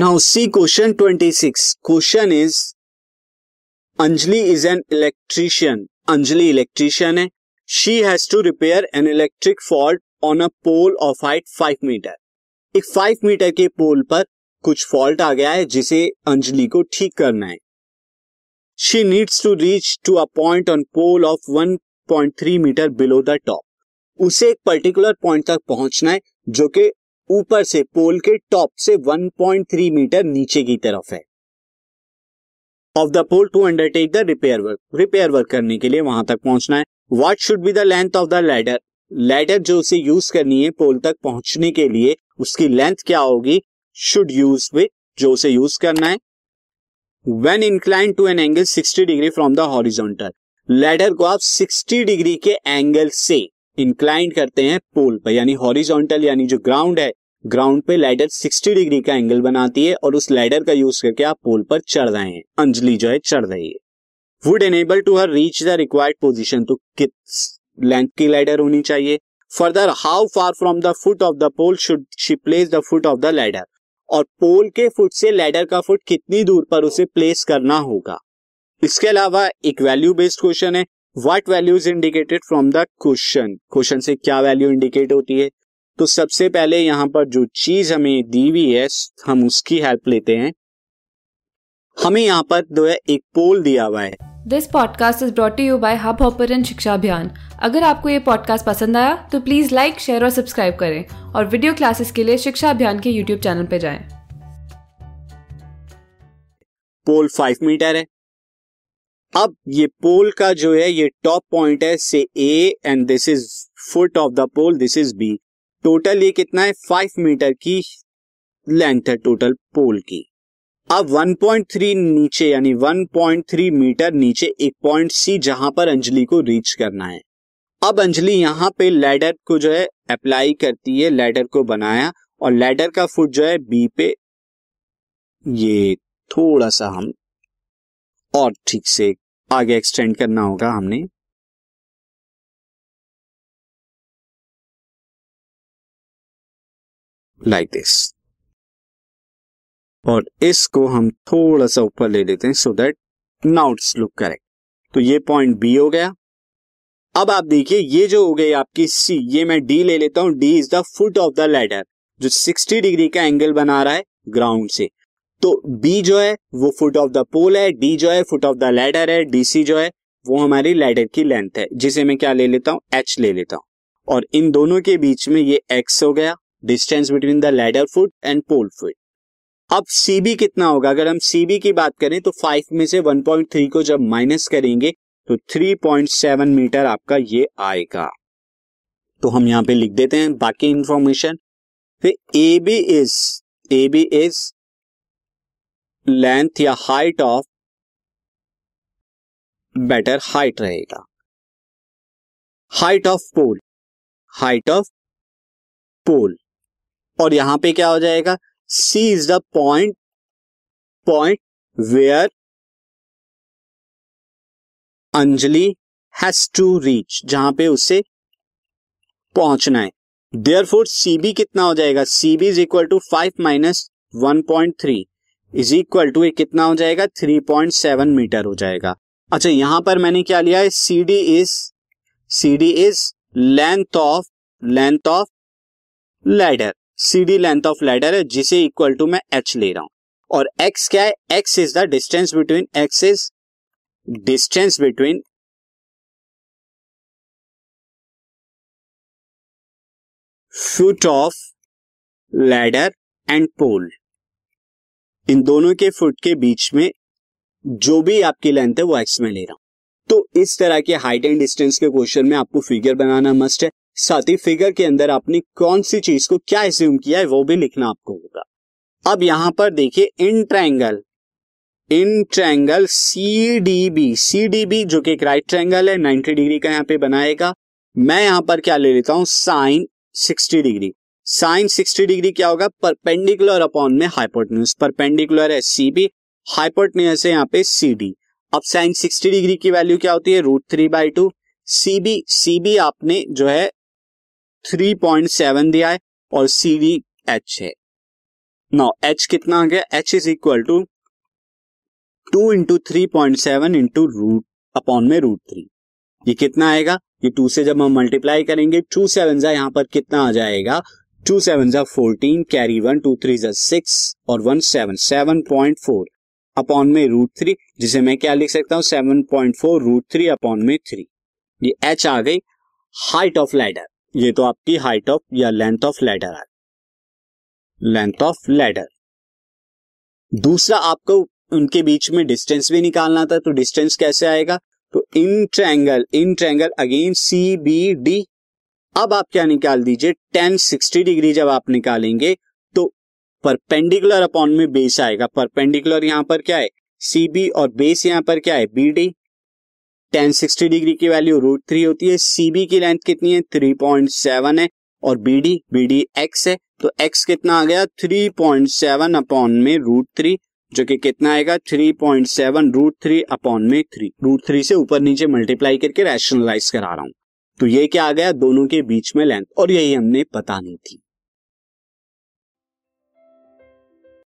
Now see question 26 question is Anjali is an electrician Anjali electrician है. She has to repair an electric fault on a pole of height five metre एक five metre के pole पर कुछ fault आ गया है जिसे अंजलि को ठीक करना है. She needs to reach to a point on pole of 1.3 metre below the top उसे एक पर्टिकुलर पॉइंट तक पहुँचना है, जो कि ऊपर से पोल के टॉप से 1.3 मीटर नीचे की तरफ़ है। Of the pole to undertake the repair work repair work करने के लिए वहाँ तक पहुँचना है। What should be the length of the ladder ladder जो उसे यूज़ करनी है पोल तक पहुँचने के लिए, उसकी लेंथ क्या होगी? शुड यूज़ विथ जो उसे यूज़ करना है। When incline to an angle 60 degree from the horizontal ladder को आप 60 डिग्री के एंगल से इंक्लाइन करते हैं पोल पर, यानी हॉरिजॉन्टल यानी जो ग्राउंड है ग्राउंड पे लैडर 60 डिग्री का एंगल बनाती है और उस लैडर का यूज़ करके आप पोल पर चढ़ रहे हैं। अंजलि जो है, चढ़ रही है। Would enable to her reach the required position तो किस लेंथ की लैडर होनी चाहिए। Further how far from the foot of the pole should she place the foot of the ladder और पोल के फुट से लैडर का फुट कितनी दूर पर उसे प्लेस करना होगा? इसके अलावा एक वैल्यू बेस्ड क्वेश्चन है। What value is indicated from the question question से क्या वैल्यू इंडिकेट होती है? तो सबसे पहले यहाँ पर जो चीज़ हमें दी हुई है हम उसकी हेल्प लेते हैं। हमें यहाँ पर जो है एक पोल दिया हुआ है। This podcast is brought you by Hubhopper शिक्षा अभियान अगर आपको ये पॉडकास्ट पसंद आया तो प्लीज़ लाइक शेयर और सब्सक्राइब करें और वीडियो क्लासेस के लिए शिक्षा अभियान के यूट्यूब चैनल पर जाएँ। पोल फाइव मीटर है। अब ये पोल का जो है ये टॉप पॉइंट है से A and this is foot of the pole this is B total ये कितना है? फाइव मीटर की लेंथ है टोटल पोल की। अब 1.3 नीचे, यानी 1.3 मीटर नीचे एक पॉइंट सी जहाँ पर अंजलि को रीच करना है। अब अंजलि यहाँ पे लैडर को जो है अप्लाई करती है लैडर को बनाया और लैडर का फुट जो है बी पे। ये थोड़ा सा हम और ठीक से आगे एक्सटेंड करना होगा हमने। लाइक दिस और इसको हम थोड़ा सा ऊपर ले लेते हैं so that now it's look correct तो ये पॉइंट बी हो गया। अब आप देखिए, ये जो हो गई आपकी सी ये मैं डी ले लेता हूँ। D is the foot of the ladder जो 60 डिग्री का एंगल बना रहा है ग्राउंड से। तो बी जो है, वो फुट ऑफ़ द पोल है डी जो है फुट ऑफ़ द लैडर है डीसी जो है, वो हमारी लैडर की लेंथ है। जिसे मैं क्या ले लेता हूँ? एच ले लेता हूँ। और इन दोनों के बीच में ये एक्स हो गया। Distance between the ladder foot and pole foot अब सीबी कितना होगा? अगर हम सीबी की बात करें तो फाइव में से 1.3 को जब माइनस करेंगे तो 3.7 मीटर आपका ये आएगा। तो हम यहाँ पे लिख देते हैं बाकी इंफॉर्मेशन फिर A B is A B is length या हाइट ऑफ़ बेटर हाइट रहेगा। Height of pole height of pole और यहाँ पे क्या हो जाएगा? C is the point point where Anjali has to reach जहाँ पे उसे पहुँचना है। देयर फोर सीबी कितना हो जाएगा? CB is equal to five minus one point three is equal to कितना हो जाएगा? थ्री पॉइंट सेवन मीटर हो जाएगा। अच्छा यहाँ पर मैंने क्या लिया है? C D is C D is length of length of ladder C D length of ladder है, जिसे इक्वल टू मैं एच ले रहा हूँ। और एक्स क्या है? X is the distance between X is distance between foot of ladder and pole इन दोनों के फुट के बीच में जो भी आपकी लेंथ है, वो एक्स में ले रहा हूँ। तो इस तरह के हाइट एंड डिस्टेंस के क्वेश्चन में आपको फिगर बनाना मस्ट है। साथ ही फिगर के अंदर आपने कौन सी चीज़ को क्या एज्यूम किया है वो भी लिखना आपको होगा। अब यहाँ पर देखिए in triangle in triangle C D B C D B जो कि एक राइट ट्रायंगल है 90 डिग्री का यहाँ पे बनाएगा। मैं यहाँ पर क्या ले लेता हूँ? साइन 60 डिग्री साइन 60 डिग्री क्या होगा? परपेंडिकुलर अपॉन में हाइपोटन्यूज परपेंडिकुलर है सी बी हाइपोटन्यूज है यहाँ पे सी डी अब साइन 60 डिग्री की वैल्यू क्या होती है? Root three by two C B C B आपने जो है 3.7 दिया है और सी डी एच है। नाउ एच कितना आ गया? H is equal to two into three point seven into root upon में रूट थ्री ये कितना आएगा? ये टू से जब हम मल्टीप्लाई करेंगे टू सेवन जा यहाँ पर कितना आ जाएगा? टू सेवन जा fourteen carry one two three जा सिक्स और one seven seven point four upon में रूट थ्री जिसे मैं क्या लिख सकता हूँ? Seven point four root three upon में थ्री ये एच आ गई हाइट ऑफ़ लैडर ये तो आपकी हाइट ऑफ़ या लेंथ ऑफ़ लैडर है। लेंथ ऑफ़ लैडर दूसरा आपको उनके बीच में डिस्टेंस भी निकालना था तो डिस्टेंस कैसे आएगा? तो in triangle in triangle again C B D अब आप क्या निकाल दीजिए? टेन सिक्सटी डिग्री जब आप निकालेंगे तो परपेंडिकुलर अपॉन में बेस आएगा। परपेंडिकुलर यहाँ पर क्या है? सी बी और बेस यहाँ पर क्या है? B D tan sixty degree की वैल्यू, रूट थ्री होती है। सीबी की लेंथ कितनी है? थ्री पॉइंट सेवन है। और बीडी बीडी एक्स है। तो एक्स कितना आ गया? थ्री पॉइंट सेवन अपॉन में रूट थ्री, जो कि कितना आएगा? Three point seven root three upon में थ्री। रूट थ्री से ऊपर नीचे मल्टीप्लाई करके रैशनलाइज करा रहा हूँ। तो ये क्या आ गया? दोनों के बीच में लेंथ और यही हमने पता नहीं थी।